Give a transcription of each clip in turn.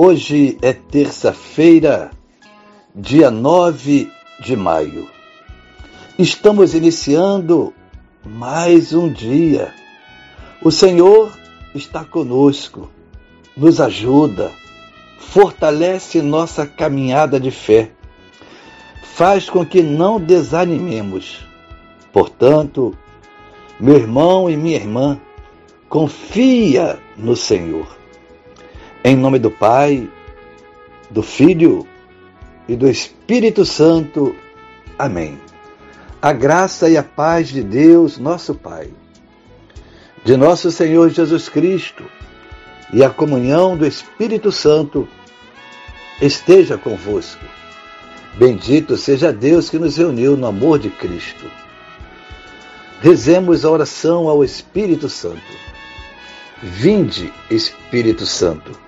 Hoje é terça-feira, dia 9 de maio. Estamos iniciando mais um dia. O Senhor está conosco, nos ajuda, fortalece nossa caminhada de fé, faz com que não desanimemos. Portanto, meu irmão e minha irmã, confia no Senhor. Em nome do Pai, do Filho e do Espírito Santo. Amém. A graça e a paz de Deus, nosso Pai, de nosso Senhor Jesus Cristo e a comunhão do Espírito Santo esteja convosco. Bendito seja Deus que nos reuniu no amor de Cristo. Rezemos a oração ao Espírito Santo. Vinde, Espírito Santo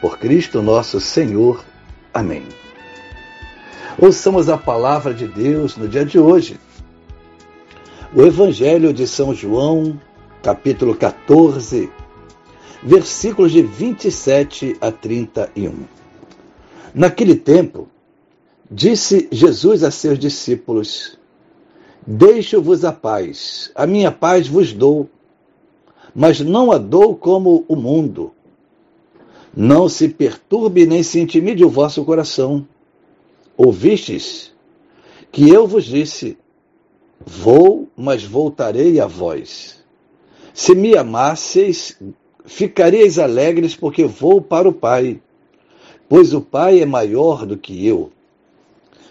por Cristo nosso Senhor. Amém. Ouçamos a palavra de Deus no dia de hoje. O Evangelho de São João, capítulo 14, versículos de 27 a 31. Naquele tempo, disse Jesus a seus discípulos: Deixo-vos a paz, a minha paz vos dou, mas não a dou como o mundo. Não se perturbe nem se intimide o vosso coração. Ouvistes que eu vos disse: Vou, mas voltarei a vós. Se me amasseis, ficareis alegres, porque vou para o Pai, pois o Pai é maior do que eu.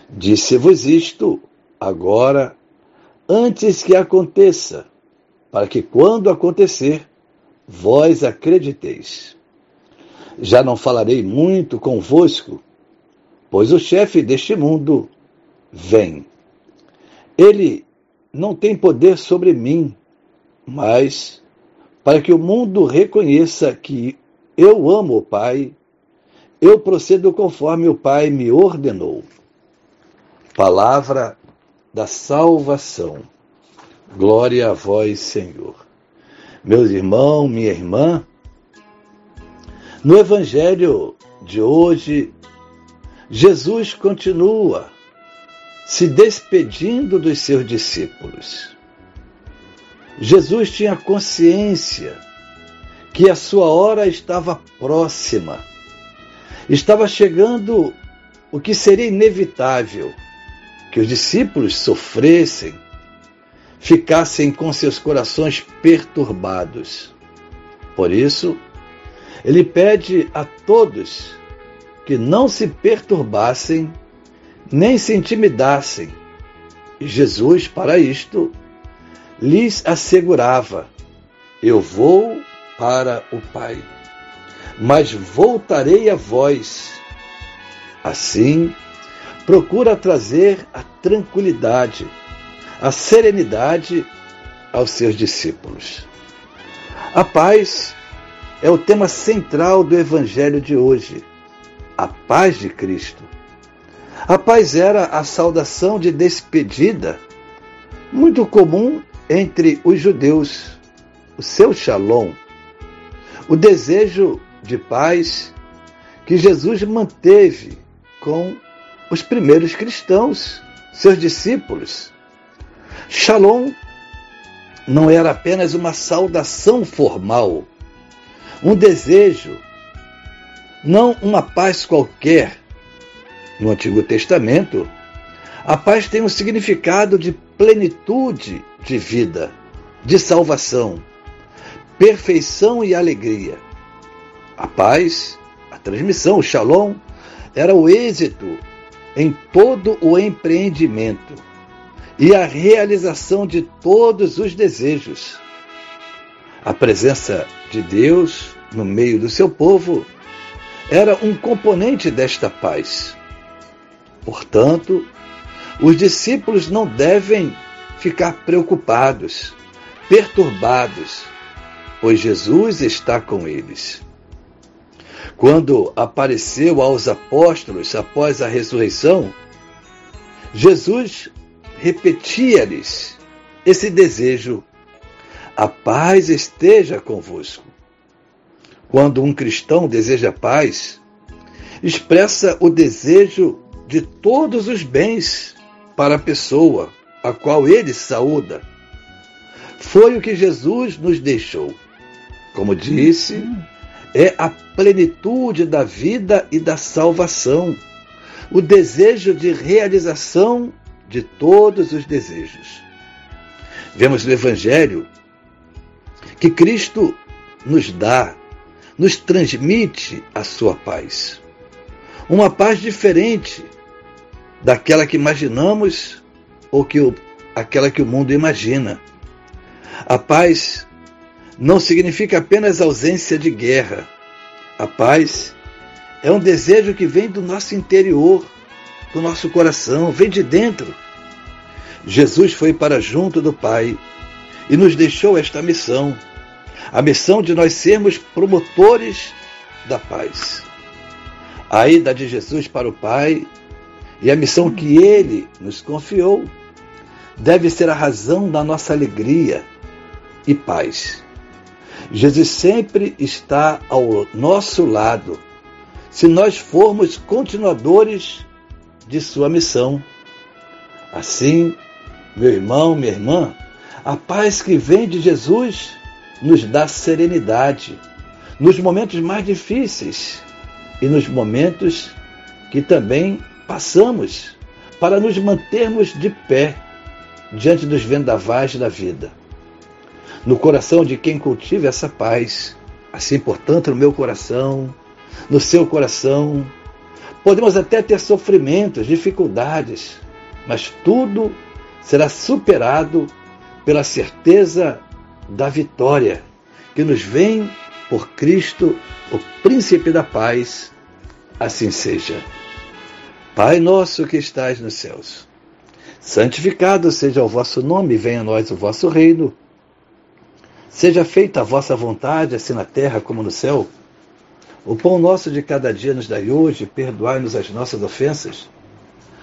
Disse-vos isto agora, antes que aconteça, para que quando acontecer, vós acrediteis. Já não falarei muito convosco, pois o chefe deste mundo vem. Ele não tem poder sobre mim, mas para que o mundo reconheça que eu amo o Pai, eu procedo conforme o Pai me ordenou. Palavra da salvação. Glória a vós, Senhor. Meus irmãos, minha irmã, no Evangelho de hoje, Jesus continua se despedindo dos seus discípulos. Jesus tinha consciência que a sua hora estava próxima, estava chegando o que seria inevitável, que os discípulos sofressem, ficassem com seus corações perturbados. Por isso, ele pede a todos que não se perturbassem nem se intimidassem. E Jesus, para isto, lhes assegurava: Eu vou para o Pai, mas voltarei a vós. Assim, procura trazer a tranquilidade, a serenidade aos seus discípulos. A paz é o tema central do Evangelho de hoje, a paz de Cristo. A paz era a saudação de despedida, muito comum entre os judeus, o seu shalom, o desejo de paz que Jesus manteve com os primeiros cristãos, seus discípulos. Shalom não era apenas uma saudação formal, um desejo, não uma paz qualquer, No Antigo Testamento, a paz tem um significado de plenitude de vida, de salvação, perfeição e alegria. A paz, a transmissão, o shalom, era o êxito em todo o empreendimento e a realização de todos os desejos. A presença de Deus no meio do seu povo era um componente desta paz. Portanto, os discípulos não devem ficar preocupados, perturbados, pois Jesus está com eles. Quando apareceu aos apóstolos após a ressurreição, Jesus repetia-lhes esse desejo: a paz esteja convosco. Quando um cristão deseja paz, expressa o desejo de todos os bens para a pessoa a qual ele saúda. Foi o que Jesus nos deixou. Como disse, é a plenitude da vida e da salvação, o desejo de realização de todos os desejos. Vemos no Evangelho que Cristo nos dá, nos transmite a sua paz. Uma paz diferente daquela que imaginamos ou que o, aquela que o mundo imagina. A paz não significa apenas ausência de guerra. A paz é um desejo que vem do nosso interior, do nosso coração, vem de dentro. Jesus foi para junto do Pai e nos deixou esta missão, a missão de nós sermos promotores da paz. A ida de Jesus para o Pai e a missão que ele nos confiou deve ser a razão da nossa alegria e paz. Jesus sempre está ao nosso lado, se nós formos continuadores de sua missão. Assim, meu irmão, minha irmã, a paz que vem de Jesus nos dá serenidade nos momentos mais difíceis e nos momentos que também passamos para nos mantermos de pé diante dos vendavais da vida. No coração de quem cultiva essa paz, assim, portanto, no meu coração, no seu coração, podemos até ter sofrimentos, dificuldades, mas tudo será superado pela certeza da vitória que nos vem por Cristo, o Príncipe da Paz. Assim seja. Pai nosso que estais nos céus, santificado seja o vosso nome, venha a nós o vosso reino. Seja feita a vossa vontade, assim na terra como no céu. O pão nosso de cada dia nos dai hoje, perdoai-nos as nossas ofensas,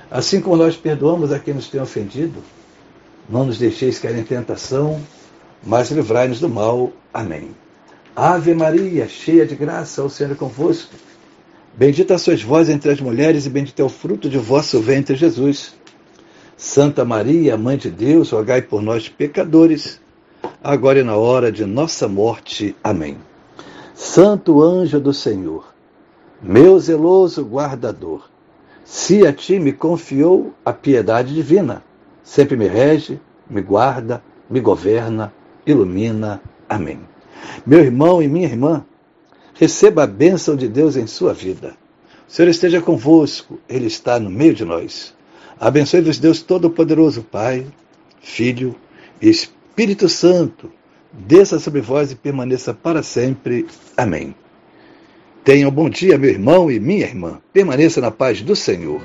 assim como nós perdoamos a quem nos tem ofendido. Não nos deixeis cair em tentação, mas livrai-nos do mal. Amém. Ave Maria, cheia de graça, o Senhor é convosco. Bendita sois vós entre as mulheres, e bendito é o fruto de vosso ventre, Jesus. Santa Maria, Mãe de Deus, rogai por nós, pecadores, agora e na hora de nossa morte. Amém. Santo anjo do Senhor, meu zeloso guardador, se a ti me confiou a piedade divina, sempre me rege, me guarda, me governa, ilumina. Amém. Meu irmão e minha irmã, Receba a bênção de Deus em sua vida. O Senhor esteja convosco, Ele está no meio de nós. Abençoe-vos, Deus Todo-Poderoso, Pai, Filho e Espírito Santo. Desça sobre vós e permaneça para sempre. Amém. Tenha um bom dia, meu irmão e minha irmã. Permaneça na paz do Senhor.